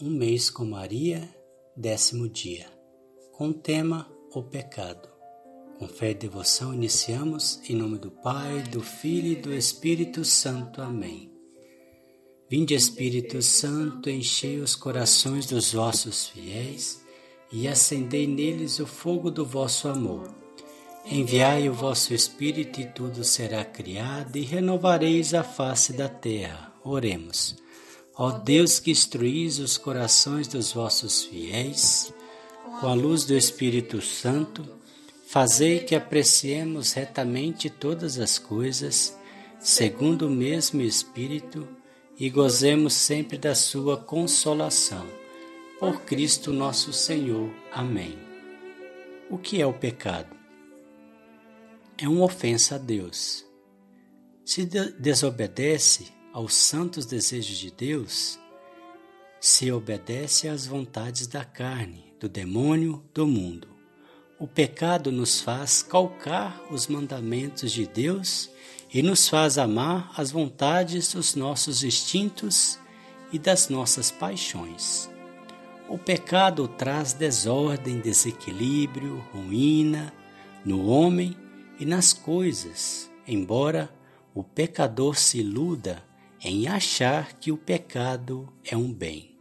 Um mês com Maria, décimo dia. Com o tema O pecado. Com fé e devoção iniciamos em nome do Pai, do Filho e do Espírito Santo. Amém. Vinde Espírito Santo, enchei os corações dos vossos fiéis e acendei neles o fogo do vosso amor. Enviai o vosso Espírito e tudo será criado e renovareis a face da terra. Oremos. Ó Deus que instruís os corações dos vossos fiéis, com a luz do Espírito Santo, fazei que apreciemos retamente todas as coisas, segundo o mesmo Espírito, e gozemos sempre da sua consolação. Por Cristo nosso Senhor. Amém. O que é o pecado? É uma ofensa a Deus. Se desobedece, aos santos desejos de Deus, se obedece às vontades da carne, do demônio, do mundo. O pecado nos faz calcar os mandamentos de Deus e nos faz amar as vontades dos nossos instintos e das nossas paixões. O pecado traz desordem, desequilíbrio, ruína no homem e nas coisas, embora o pecador se iluda em achar que o pecado é um bem.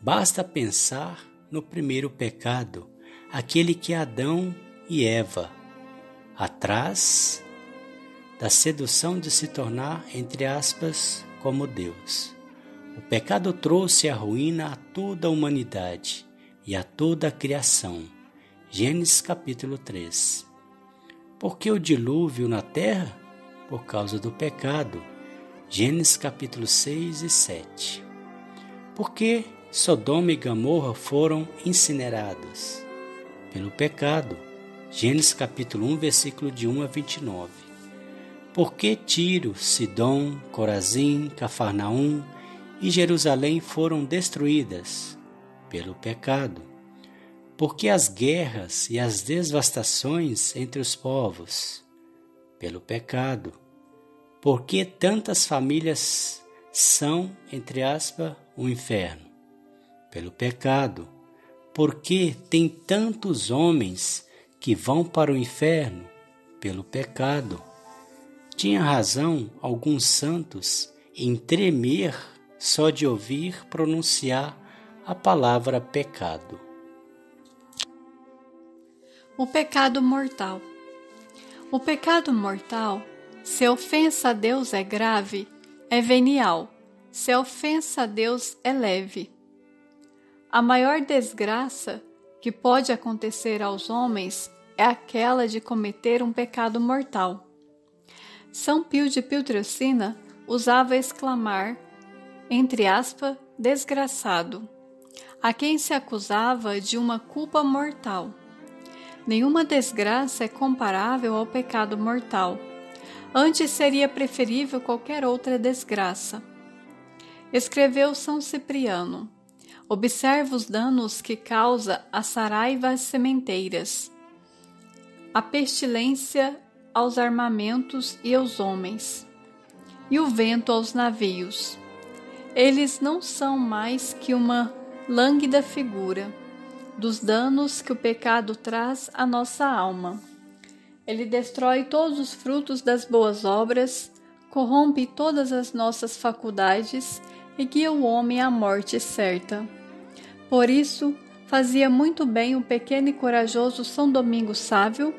Basta pensar no primeiro pecado, aquele que Adão e Eva, atrás da sedução de se tornar, entre aspas, como Deus. O pecado trouxe a ruína a toda a humanidade e a toda a criação. Gênesis capítulo 3. Por que o dilúvio na terra? Por causa do pecado Gênesis capítulo 6 e 7. Por que Sodoma e Gomorra foram incineradas? Pelo pecado. Gênesis capítulo 1, versículo de 1 a 29. Por que Tiro, Sidom, Corazim, Cafarnaum e Jerusalém foram destruídas? Pelo pecado. Porque as guerras e as devastações entre os povos? Pelo pecado por que tantas famílias são, entre aspas, o um inferno? Pelo pecado. Por que tem tantos homens que vão para o inferno? Pelo pecado. Tinha razão alguns santos em tremer só de ouvir pronunciar a palavra pecado. O pecado mortal. O pecado mortal se ofensa a Deus é grave, é venial. Se ofensa a Deus é leve. A maior desgraça que pode acontecer aos homens é aquela de cometer um pecado mortal. São Pio de Piltrocina usava exclamar, entre aspas, desgraçado, a quem se acusava de uma culpa mortal. Nenhuma desgraça é comparável ao pecado mortal Antes seria preferível qualquer outra desgraça. Escreveu São Cipriano. Observa os danos que causa a saraiva às sementeiras, a pestilência aos armamentos e aos homens, e o vento aos navios. Eles não são mais que uma lânguida figura dos danos que o pecado traz à nossa alma. Ele destrói todos os frutos das boas obras, corrompe todas as nossas faculdades e guia o homem à morte certa. Por isso, fazia muito bem o pequeno e corajoso São Domingo Sávio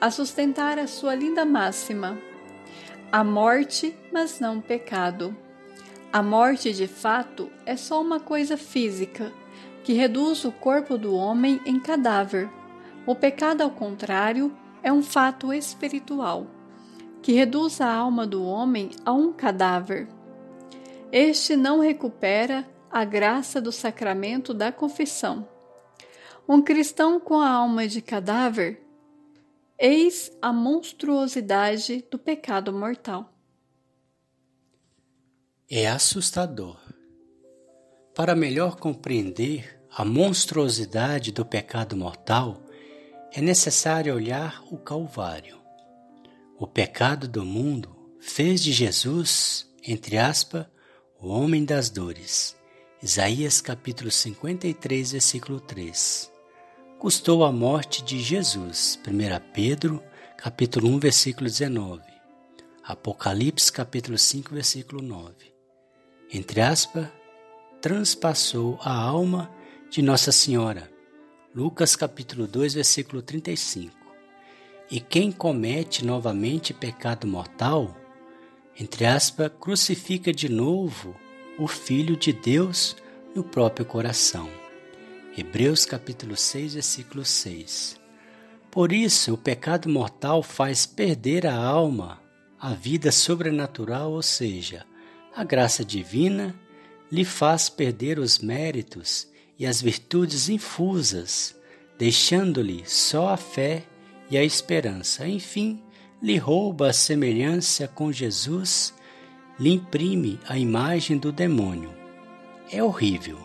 a sustentar a sua linda máxima: a morte, mas não pecado. A morte, de fato, é só uma coisa física que reduz o corpo do homem em cadáver. O pecado, ao contrário, é um fato espiritual que reduz a alma do homem a um cadáver. Este não recupera a graça do sacramento da confissão. Um cristão com a alma de cadáver, eis a monstruosidade do pecado mortal. É assustador. Para melhor compreender a monstruosidade do pecado mortal, é necessário olhar o Calvário. O pecado do mundo fez de Jesus, entre aspas, o homem das dores. Isaías capítulo 53, versículo 3. Custou a morte de Jesus. 1 Pedro capítulo 1, versículo 19. Apocalipse capítulo 5, versículo 9. Entre aspas, transpassou a alma de Nossa Senhora. Lucas capítulo 2, versículo 35. E quem comete novamente pecado mortal, entre aspas, crucifica de novo o Filho de Deus no próprio coração. Hebreus capítulo 6, versículo 6. Por isso, o pecado mortal faz perder a alma, a vida sobrenatural, ou seja, a graça divina, lhe faz perder os méritos e as virtudes infusas, deixando-lhe só a fé e a esperança. Enfim, lhe rouba a semelhança com Jesus lhe imprime a imagem do demônio. É horrível.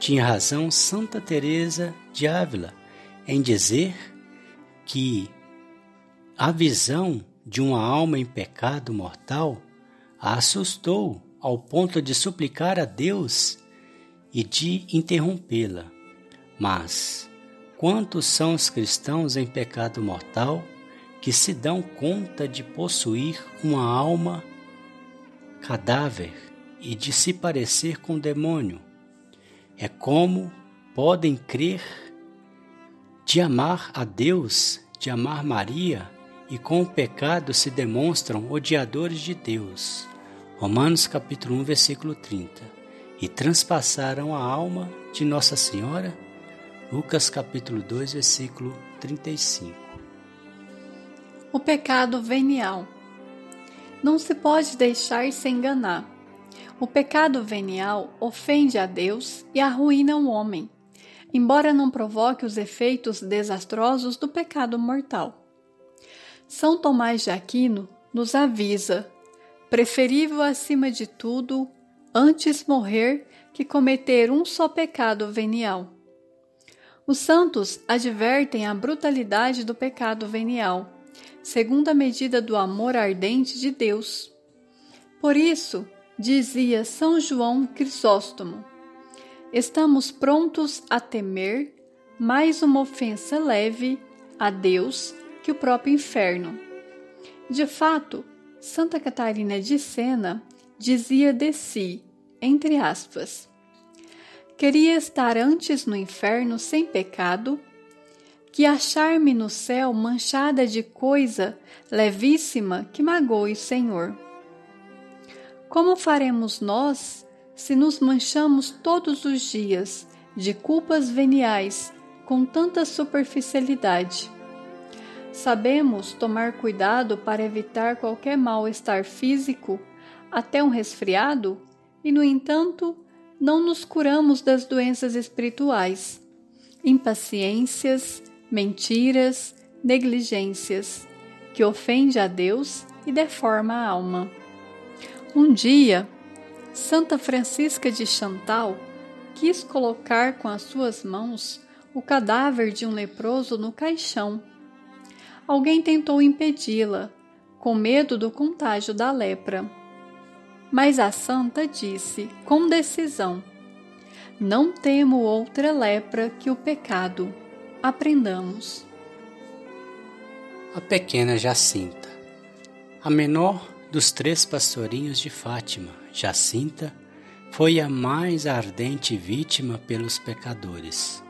Tinha razão Santa Teresa de Ávila em dizer que a visão de uma alma em pecado mortal a assustou ao ponto de suplicar a Deus e de interrompê-la. Mas quantos são os cristãos em pecado mortal que se dão conta de possuir uma alma cadáver e de se parecer com o demônio. É como podem crer de amar a Deus, de amar Maria, e com o pecado se demonstram odiadores de Deus. Romanos capítulo 1, versículo 30. E transpassaram a alma de Nossa Senhora. Lucas capítulo 2, versículo 35. O pecado venial. Não se pode deixar se enganar. O pecado venial ofende a Deus e arruína o homem, embora não provoque os efeitos desastrosos do pecado mortal. São Tomás de Aquino nos avisa: preferível acima de tudo, antes morrer que cometer um só pecado venial. Os santos advertem a brutalidade do pecado venial segundo a medida do amor ardente de Deus. Por isso, dizia São João Crisóstomo, estamos prontos a temer mais uma ofensa leve a Deus que o próprio inferno. De fato, Santa Catarina de Sena dizia de si, entre aspas, queria estar antes no inferno sem pecado que achar-me no céu manchada de coisa levíssima que magoe o Senhor. Como faremos nós se nos manchamos todos os dias de culpas veniais com tanta superficialidade? Sabemos tomar cuidado para evitar qualquer mal-estar físico, até um resfriado, e, no entanto, não nos curamos das doenças espirituais, impaciências, mentiras, negligências, que ofende a Deus e deforma a alma. Um dia, Santa Francisca de Chantal quis colocar com as suas mãos o cadáver de um leproso no caixão. Alguém tentou impedi-la, com medo do contágio da lepra. Mas a santa disse com decisão: Não temo outra lepra que o pecado aprendamos. A pequena Jacinta. A menor dos três pastorinhos de Fátima, Jacinta, foi a mais ardente vítima pelos pecadores.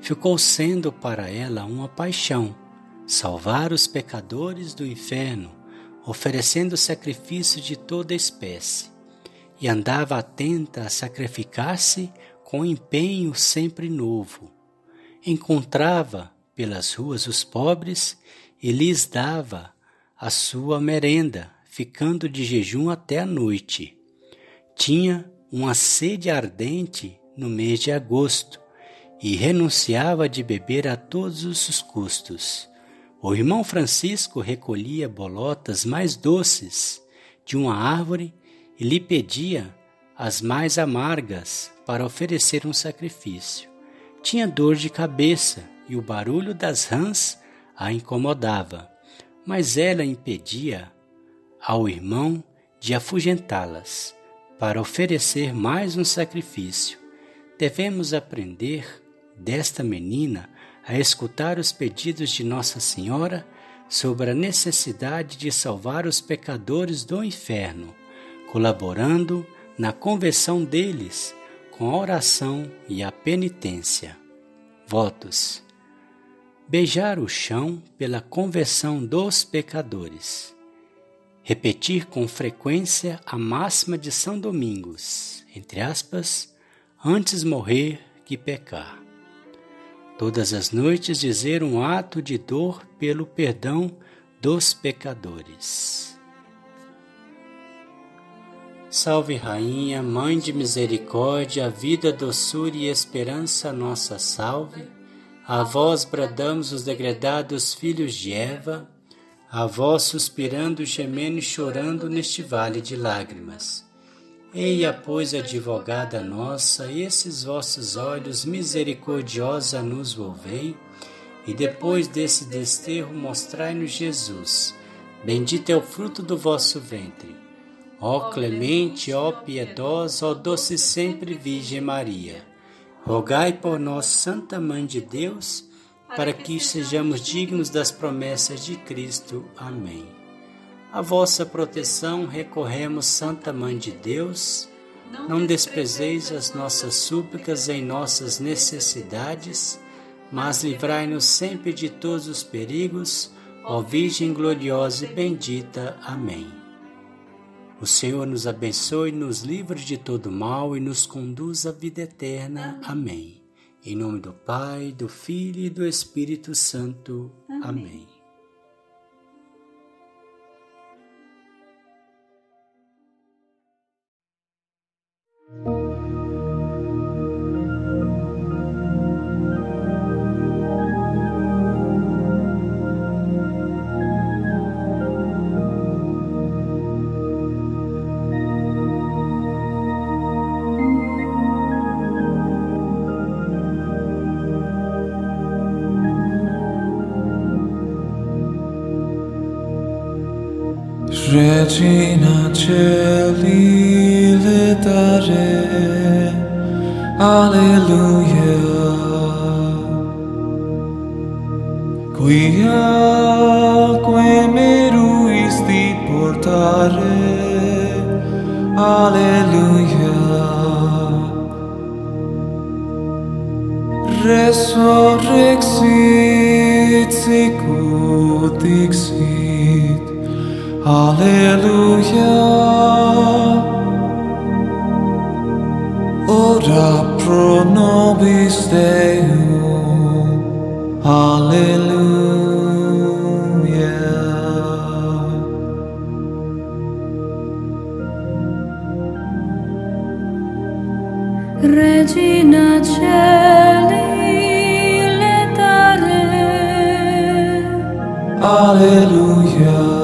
Ficou sendo para ela uma paixão salvar os pecadores do inferno, oferecendo sacrifício de toda espécie, e andava atenta a sacrificar-se com empenho sempre novo encontrava pelas ruas os pobres e lhes dava a sua merenda, ficando de jejum até a noite. Tinha uma sede ardente no mês de agosto e renunciava de beber a todos os custos. O irmão Francisco recolhia bolotas mais doces de uma árvore e lhe pedia as mais amargas para oferecer um sacrifício. Tinha dor de cabeça e o barulho das rãs a incomodava, mas ela impedia ao irmão de afugentá-las. para oferecer mais um sacrifício, devemos aprender desta menina a escutar os pedidos de Nossa Senhora sobre a necessidade de salvar os pecadores do inferno, colaborando na conversão deles com a oração e a penitência. Votos: beijar o chão pela conversão dos pecadores. Repetir com frequência a máxima de São Domingos, entre aspas, antes morrer que pecar. Todas as noites dizer um ato de dor pelo perdão dos pecadores. Salve Rainha, Mãe de Misericórdia, vida, doçura e esperança, nossa salve. A vós bradamos os degredados filhos de Eva, a vós suspirando, gemendo e chorando neste vale de lágrimas. Eia, pois, advogada nossa, esses vossos olhos misericordiosa nos volvei, e depois desse desterro mostrai-nos Jesus. Bendito é o fruto do vosso ventre. Ó clemente, ó piedosa, ó doce sempre Virgem Maria, rogai por nós, Santa Mãe de Deus, para que sejamos dignos das promessas de Cristo. Amém. A vossa proteção recorremos, Santa Mãe de Deus. Não desprezeis as nossas súplicas em nossas necessidades, mas livrai-nos sempre de todos os perigos, ó Virgem gloriosa e bendita. Amém. O Senhor nos abençoe, nos livre de todo mal e nos conduz à vida eterna. Amém. Em nome do Pai, do Filho e do Espírito Santo. Amém. Amém. Regina Alleluia. Quia que me ruisti portare. Alleluia. Resurrexit sicut dixit. Alleluia. Ora pro nobis Deum. Alleluia. Regina Celi letare. Alleluia.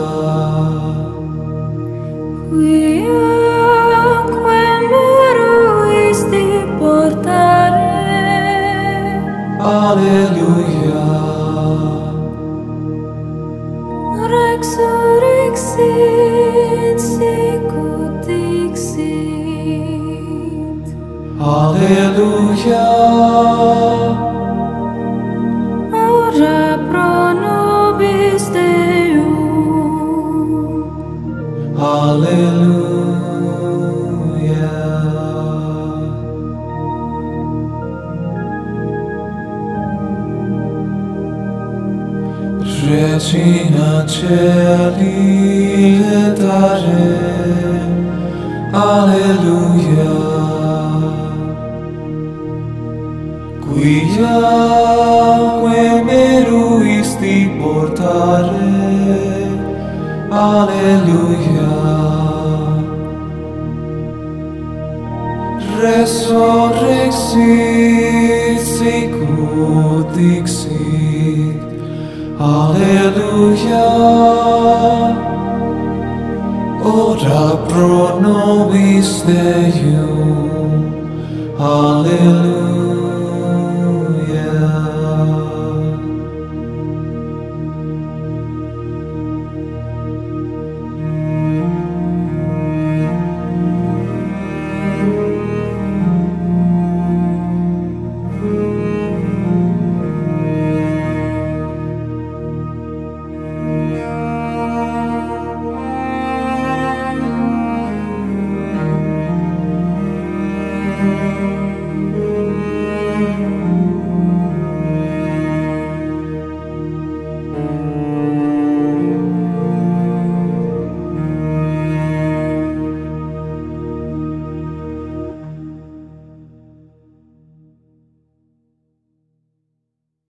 Alleluia. Regina Celi Dare Alleluia Quia que meruisti portare. Alleluia Resurrexit sicut dixit Alleluia. Ora pro nobis Deum Alleluia.